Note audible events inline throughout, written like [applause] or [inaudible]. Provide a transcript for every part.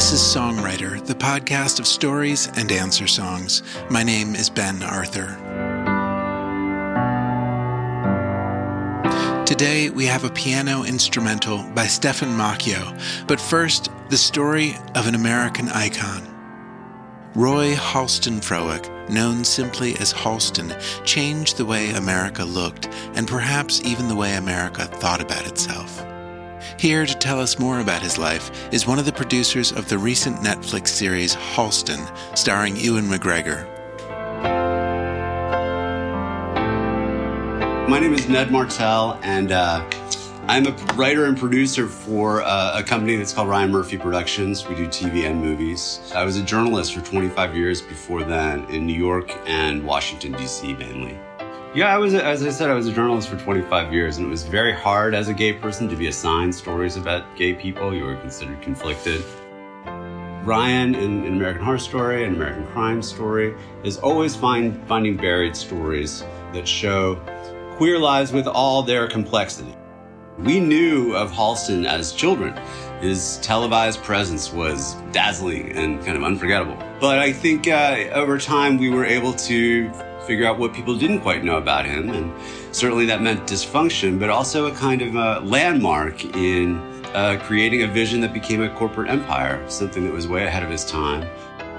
This is Songwriter, the podcast of stories and answer songs. My name is Ben Arthur. Today we have a piano instrumental by Stephan Moccio, but first, the story of an American icon. Roy Halston Frowick, known simply as Halston, changed the way America looked and perhaps even the way America thought about itself. Here to tell us more about his life is one of the producers of the recent Netflix series Halston, starring Ewan McGregor. My name is Ned Martel, and uh, I'm a writer and producer for uh, a company that's called Ryan Murphy Productions. We do TV and movies. I was a journalist for 25 years before then in New York and Washington, D.C. mainly. Yeah, I was, as I said, I was a journalist for 25 years, and it was very hard as a gay person to be assigned stories about gay people. You were considered conflicted. Ryan in, in American Horror Story and American Crime Story is always find, finding buried stories that show queer lives with all their complexity. We knew of Halston as children. His televised presence was dazzling and kind of unforgettable. But I think uh, over time we were able to figure out what people didn't quite know about him. And certainly that meant dysfunction, but also a kind of a landmark in uh, creating a vision that became a corporate empire, something that was way ahead of his time.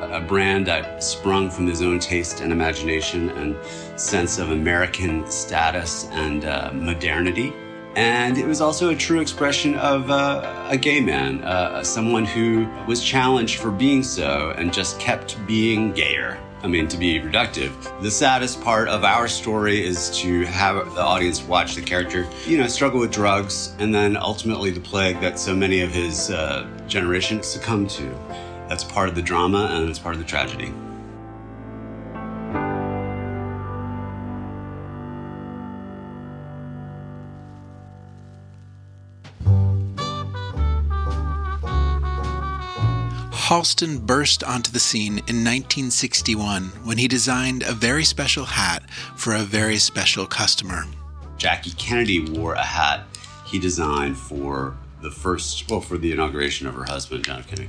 A brand that sprung from his own taste and imagination and sense of American status and uh, modernity. And it was also a true expression of uh, a gay man, uh, someone who was challenged for being so and just kept being gayer. I mean, to be reductive. The saddest part of our story is to have the audience watch the character, you know, struggle with drugs and then ultimately the plague that so many of his uh, generation succumb to. That's part of the drama and it's part of the tragedy. Halston burst onto the scene in 1961 when he designed a very special hat for a very special customer. Jackie Kennedy wore a hat he designed for the first, well, for the inauguration of her husband, John F. Kennedy.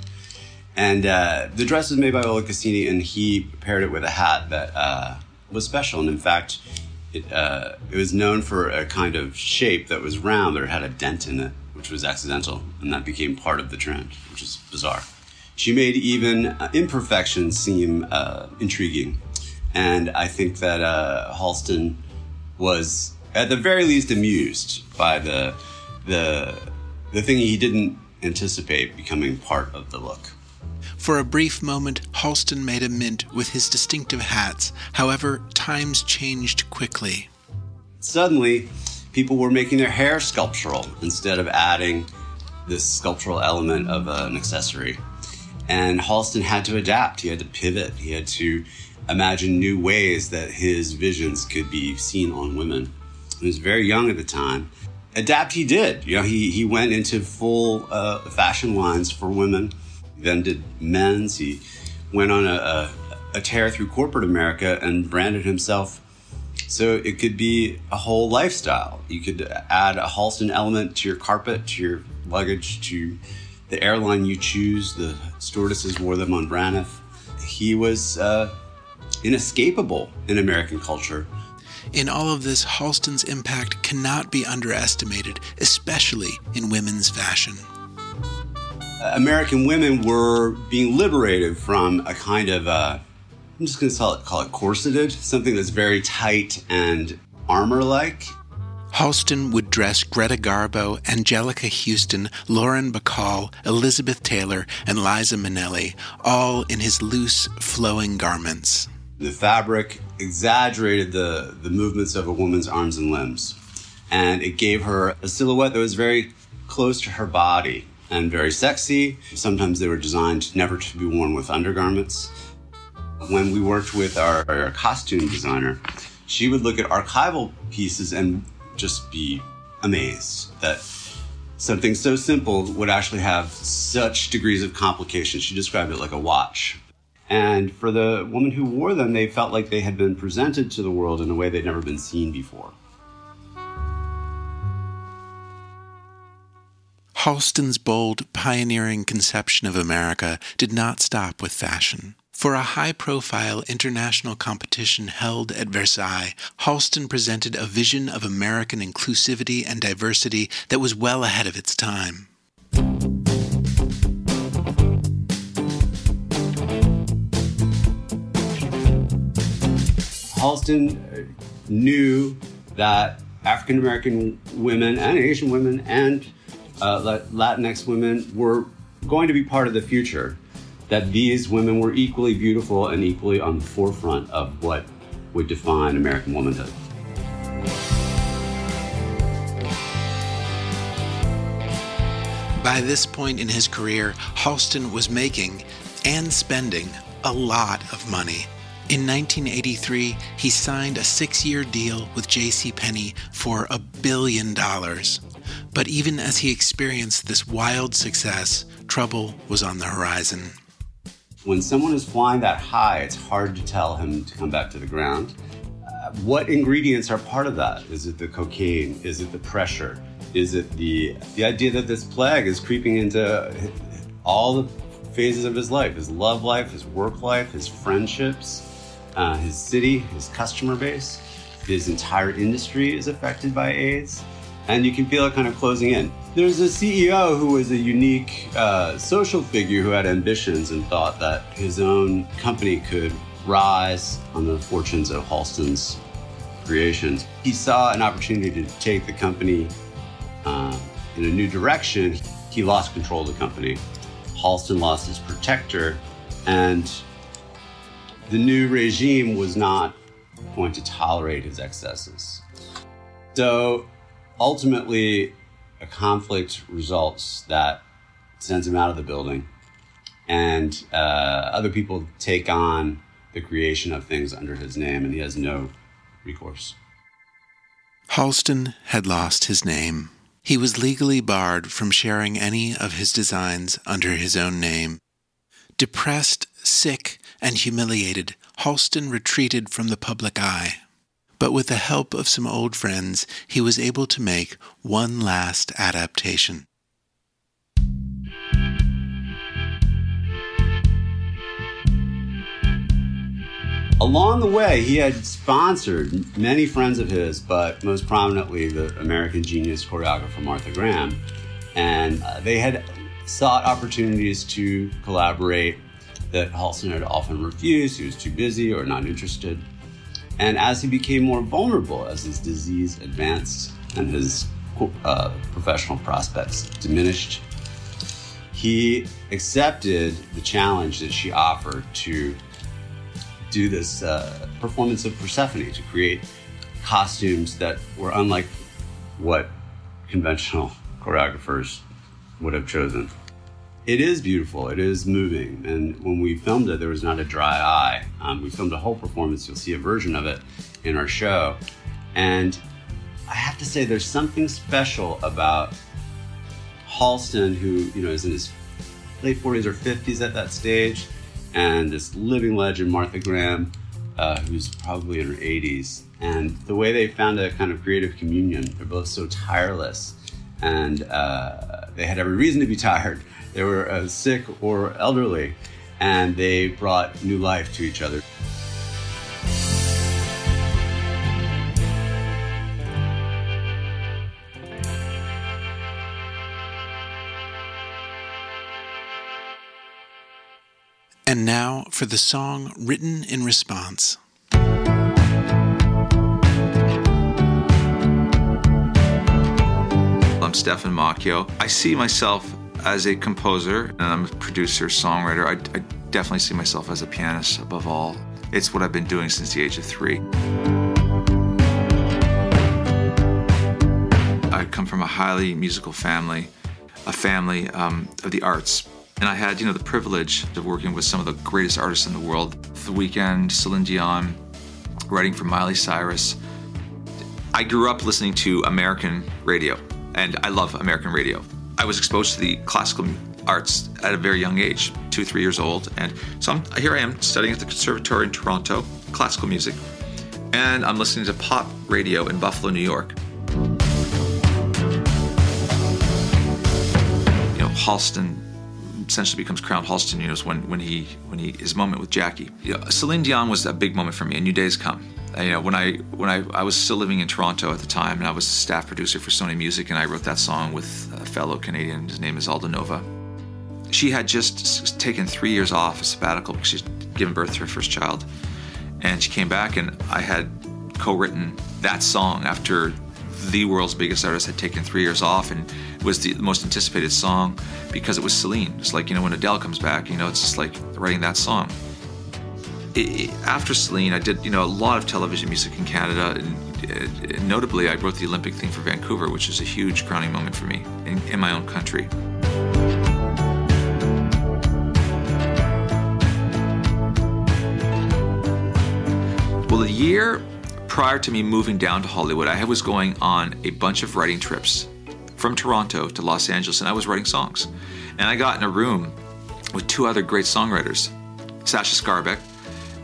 And uh, the dress was made by Oleg Cassini, and he paired it with a hat that uh, was special. And in fact, it, uh, it was known for a kind of shape that was round, but had a dent in it, which was accidental. And that became part of the trend, which is bizarre. She made even uh, imperfections seem uh, intriguing. And I think that uh, Halston was, at the very least, amused by the, the, the thing he didn't anticipate becoming part of the look. For a brief moment, Halston made a mint with his distinctive hats. However, times changed quickly. Suddenly, people were making their hair sculptural instead of adding this sculptural element of an accessory. And Halston had to adapt. He had to pivot. He had to imagine new ways that his visions could be seen on women. He was very young at the time. Adapt he did. You know, he, he went into full uh, fashion lines for women. He then did men's. He went on a, a, a tear through corporate America and branded himself so it could be a whole lifestyle. You could add a Halston element to your carpet, to your luggage, to the airline you choose. The stewardesses wore them on Braniff. He was uh, inescapable in American culture. In all of this, Halston's impact cannot be underestimated, especially in women's fashion. American women were being liberated from a kind of, uh, I'm just going to call it, call it corseted, something that's very tight and armor like. Halston would dress Greta Garbo, Anjelica Huston, Lauren Bacall, Elizabeth Taylor, and Liza Minnelli, all in his loose, flowing garments. The fabric exaggerated the, the movements of a woman's arms and limbs, and it gave her a silhouette that was very close to her body and very sexy. Sometimes they were designed never to be worn with undergarments. When we worked with our, our costume designer, she would look at archival pieces and just be amazed that something so simple would actually have such degrees of complication. She described it like a watch. And for the woman who wore them, they felt like they had been presented to the world in a way they'd never been seen before. Halston's bold, pioneering conception of America did not stop with fashion. For a high profile international competition held at Versailles, Halston presented a vision of American inclusivity and diversity that was well ahead of its time. Halston knew that African American women and Asian women and uh, Latinx women were going to be part of the future. That these women were equally beautiful and equally on the forefront of what would define American womanhood. By this point in his career, Halston was making and spending a lot of money. In 1983, he signed a six year deal with J.C. Penney for a billion dollars. But even as he experienced this wild success, trouble was on the horizon. When someone is flying that high, it's hard to tell him to come back to the ground. Uh, what ingredients are part of that? Is it the cocaine? Is it the pressure? Is it the the idea that this plague is creeping into all the phases of his life, his love life, his work life, his friendships, uh, his city, his customer base, his entire industry is affected by AIDS and you can feel it kind of closing in. There's a CEO who was a unique uh, social figure who had ambitions and thought that his own company could rise on the fortunes of Halston's creations. He saw an opportunity to take the company uh, in a new direction. He lost control of the company. Halston lost his protector, and the new regime was not going to tolerate his excesses. So ultimately, a conflict results that sends him out of the building, and uh, other people take on the creation of things under his name, and he has no recourse. Halston had lost his name. He was legally barred from sharing any of his designs under his own name. Depressed, sick, and humiliated, Halston retreated from the public eye but with the help of some old friends, he was able to make one last adaptation. Along the way, he had sponsored many friends of his, but most prominently the American genius choreographer Martha Graham. And uh, they had sought opportunities to collaborate that Halston had often refused. He was too busy or not interested. And as he became more vulnerable, as his disease advanced and his uh, professional prospects diminished, he accepted the challenge that she offered to do this uh, performance of Persephone, to create costumes that were unlike what conventional choreographers would have chosen it is beautiful. It is moving. And when we filmed it, there was not a dry eye. Um, we filmed a whole performance. You'll see a version of it in our show. And I have to say, there's something special about Halston, who you know is in his late 40s or 50s at that stage, and this living legend, Martha Graham, uh, who's probably in her 80s. And the way they found a kind of creative communion, they're both so tireless, and uh, they had every reason to be tired they were uh, sick or elderly, and they brought new life to each other. And now for the song written in response. I'm Stephan Moccio. I see myself as a composer, and I'm a producer, songwriter, I, I definitely see myself as a pianist above all. It's what I've been doing since the age of three. I come from a highly musical family, a family um, of the arts. And I had, you know, the privilege of working with some of the greatest artists in the world. The Weeknd, Celine Dion, writing for Miley Cyrus. I grew up listening to American radio, and I love American radio. I was exposed to the classical arts at a very young age, two, three years old. And so I'm, here I am studying at the Conservatory in Toronto, classical music. And I'm listening to pop radio in Buffalo, New York. You know, Halston essentially becomes crowned Halston, you know, when when he when he his moment with Jackie. You know, Celine Dion was a big moment for me. A new day's come. You know, when I when I, I was still living in Toronto at the time, and I was a staff producer for Sony Music, and I wrote that song with a fellow Canadian. His name is Aldo Nova. She had just taken three years off a sabbatical because she'd given birth to her first child, and she came back, and I had co-written that song after the world's biggest artist had taken three years off and it was the most anticipated song because it was Celine. It's like, you know, when Adele comes back, you know, it's just like writing that song. After Celine, I did, you know, a lot of television music in Canada. And, notably, I wrote the Olympic theme for Vancouver, which is a huge crowning moment for me in, in my own country. Well, the year prior to me moving down to Hollywood, I was going on a bunch of writing trips from Toronto to Los Angeles, and I was writing songs. And I got in a room with two other great songwriters, Sacha Skarbek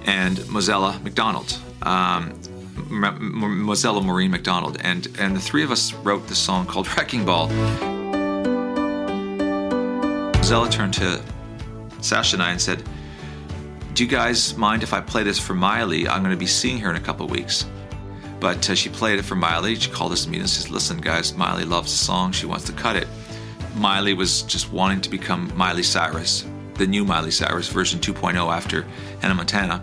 and Mozella McDonald, um, Mozella Maureen McDonald, and and the three of us wrote this song called [laughs] Wrecking Ball. Mozella turned to Sacha and I and said, "Do you guys mind if I play this for Miley? I'm going to be seeing her in a couple weeks." But uh, she played it for Miley. She called us and says, "Listen, guys, Miley loves the song. She wants to cut it." Miley was just wanting to become Miley Cyrus, the new Miley Cyrus version 2.0 after Hannah Montana,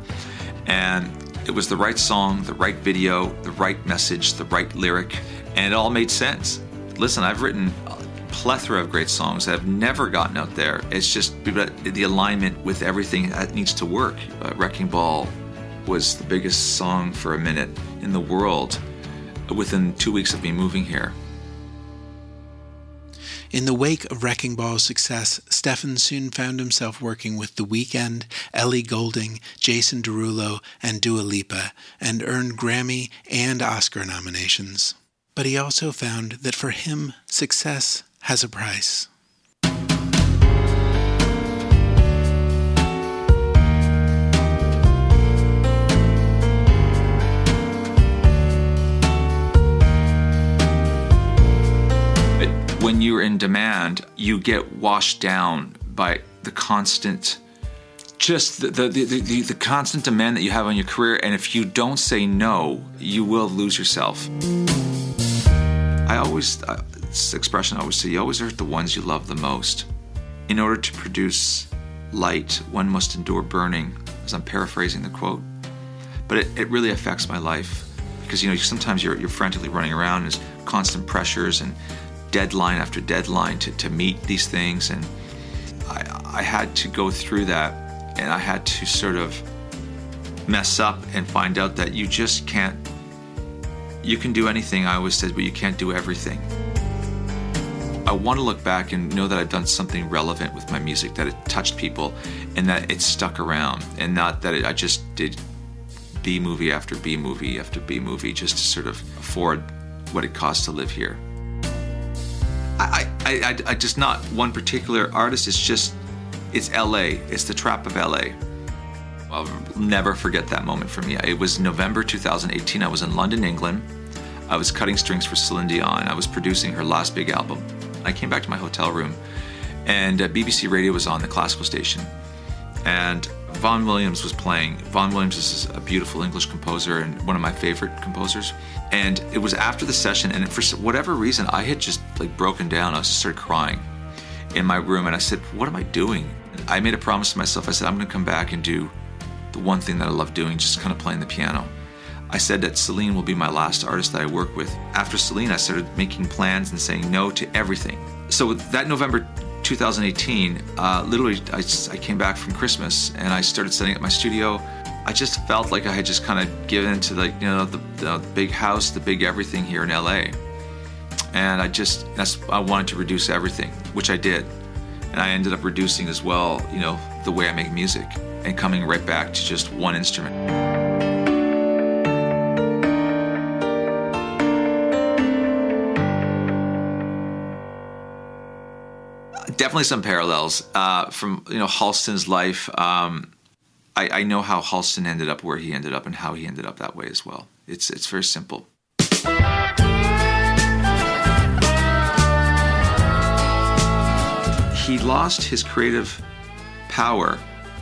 and it was the right song, the right video, the right message, the right lyric, and it all made sense. Listen, I've written a plethora of great songs that have never gotten out there. It's just the alignment with everything that needs to work. Uh, Wrecking Ball was the biggest song for a minute in the world within two weeks of me moving here. In the wake of Wrecking Ball's success, Stephan soon found himself working with The Weeknd, Ellie Goulding, Jason Derulo, and Dua Lipa, and earned Grammy and Oscar nominations. But he also found that for him, success has a price. When you're in demand, you get washed down by the constant just the, the, the, the, the constant demand that you have on your career. And if you don't say no you will lose yourself. I always uh, this expression i always say you always hurt the ones you love the most. In order to produce light one must endure burning as i'm paraphrasing the quote. But it, it really affects my life because you know sometimes you're, you're frantically running around and there's constant pressures and deadline after deadline to, to meet these things. And I, I had to go through that and I had to sort of mess up and find out that you just can't, you can do anything, I always said, but you can't do everything. I want to look back and know that I've done something relevant with my music, that it touched people, and that it stuck around, and not that it, I just did B movie after B movie after B movie just to sort of afford what it costs to live here. I, I, I, just not one particular artist. It's just, it's LA. It's the trap of LA. I'll never forget that moment for me. It was November 2018. I was in London, England. I was cutting strings for Celine Dion. I was producing her last big album. I came back to my hotel room, and uh, BBC Radio was on the classical station, and Vaughan Williams was playing. Vaughan Williams is a beautiful English composer and one of my favorite composers. And it was after the session, and for whatever reason, I had just like broken down. I just started crying in my room, and I said, "What am I doing?" I made a promise to myself. I said, "I'm going to come back and do the one thing that I love doing, just kind of playing the piano." I said that Celine will be my last artist that I work with. After Celine, I started making plans and saying no to everything. So that November 2018, uh, literally, I, I came back from Christmas and I started setting up my studio. I just felt like I had just kind of given to the you know the, the, the, big house, the big everything here in LA, and I just that's I wanted to reduce everything, which I did, and I ended up reducing as well, you know, the way I make music and coming right back to just one instrument. Definitely some parallels uh, from you know Halston's life. Um, I, I, know how Halston ended up where he ended up and how he ended up that way as well. It's it's very simple. he lost his creative power,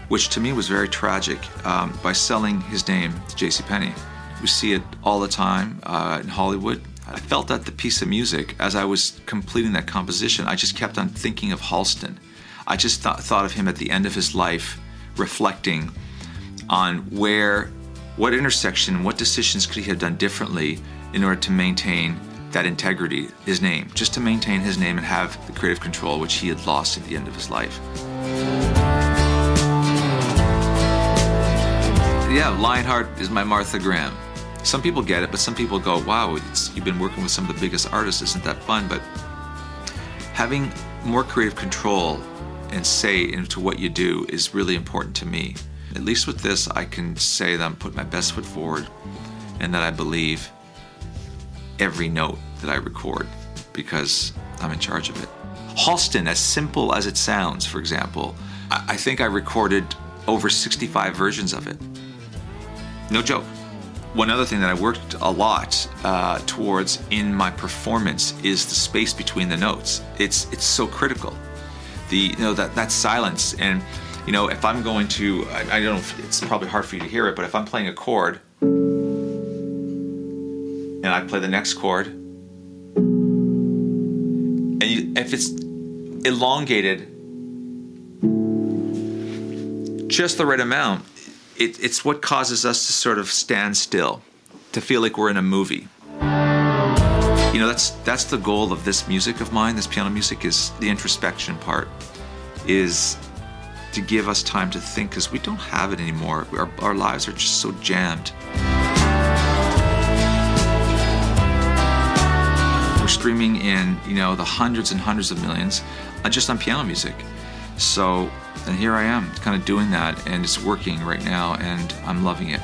which to me was very tragic, um, by selling his name to J.C. Penney. We see it all the time uh, in Hollywood. I felt that the piece of music, as I was completing that composition, I just kept on thinking of Halston. I just th- thought of him at the end of his life, reflecting on where, what intersection, what decisions could he have done differently in order to maintain that integrity, his name, just to maintain his name and have the creative control which he had lost at the end of his life. Yeah, Lionheart is my Martha Graham. Some people get it, but some people go, wow, you've been working with some of the biggest artists, isn't that fun? But having more creative control and say into what you do is really important to me. At least with this, I can say that I'm putting my best foot forward and that I believe every note that I record because I'm in charge of it. Halston, as simple as it sounds, for example, I think I recorded over 65 versions of it. No joke. One other thing that I worked a lot uh, towards in my performance is the space between the notes. It's it's so critical. The you know that that silence and you know if I'm going to I, I don't know if it's probably hard for you to hear it, but if I'm playing a chord and I play the next chord and you, if it's elongated just the right amount it, it's what causes us to sort of stand still, to feel like we're in a movie. You know, that's that's the goal of this music of mine. This piano music is the introspection part, is to give us time to think because we don't have it anymore. Our, our lives are just so jammed. We're streaming in, you know, the hundreds and hundreds of millions uh, just on piano music. So and here I am, kind of doing that, and it's working right now, and I'm loving it.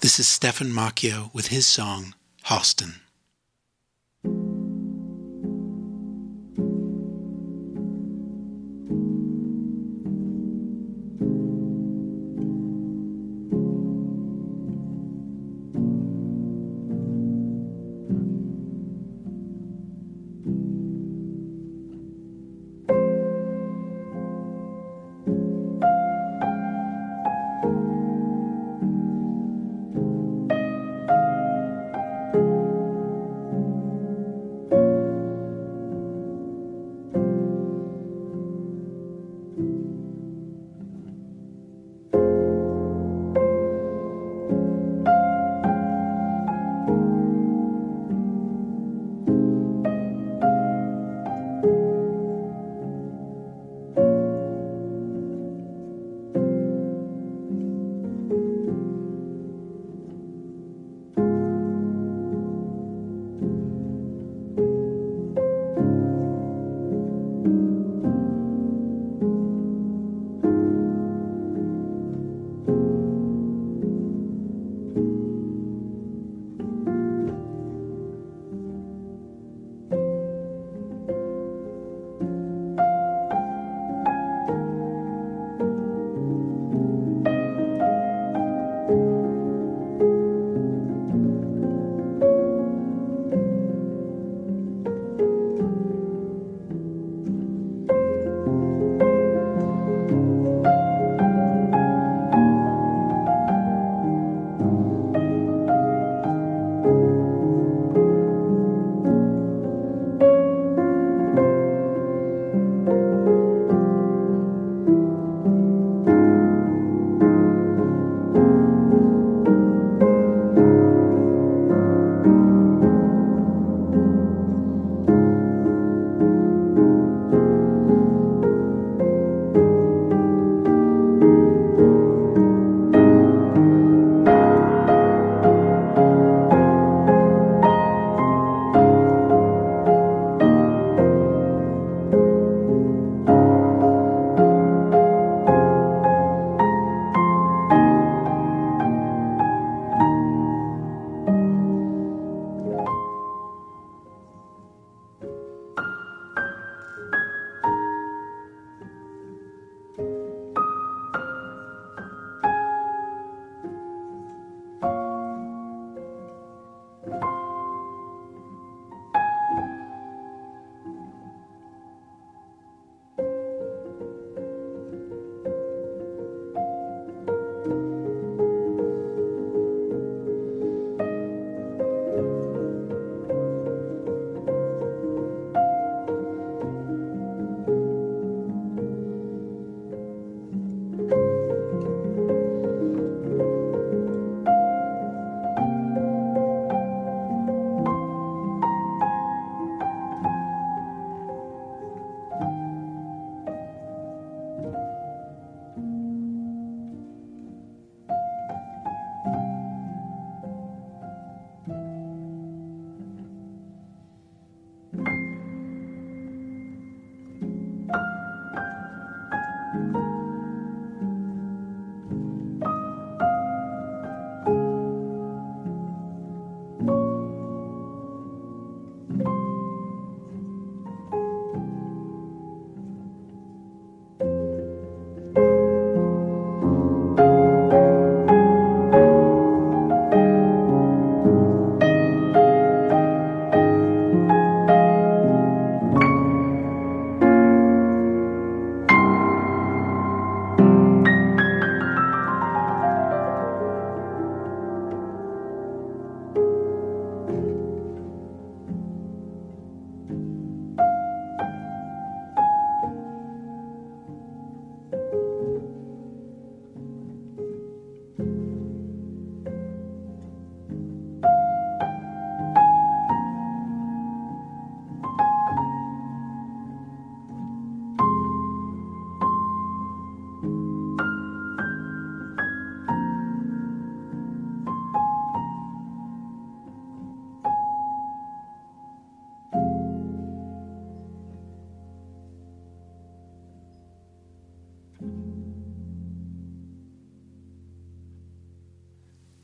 This is Stephan Moccio with his song, Halston.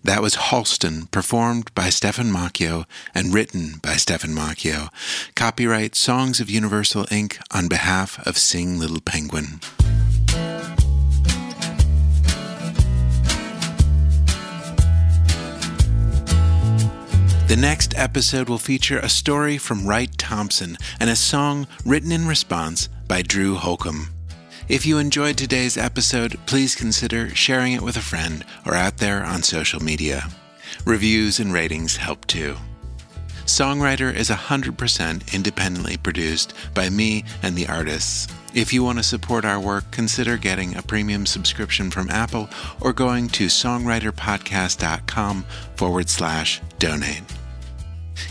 That was Halston, performed by Stephan Moccio and written by Stephan Moccio. Copyright Songs of Universal Inc. on behalf of Sing Little Penguin. The next episode will feature a story from Wright Thompson and a song written in response by Drew Holcomb. If you enjoyed today's episode, please consider sharing it with a friend or out there on social media. Reviews and ratings help too. Songwriter is 100% independently produced by me and the artists. If you want to support our work, consider getting a premium subscription from Apple or going to songwriterpodcast.com forward slash donate.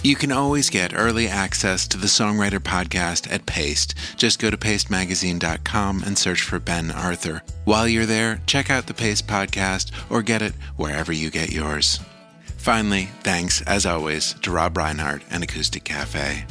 You can always get early access to the Songwriter Podcast at Paste. Just go to pastemagazine.com and search for Ben Arthur. While you're there, check out the Paste Podcast or get it wherever you get yours. Finally, thanks, as always, to Rob Reinhart and Acoustic Cafe.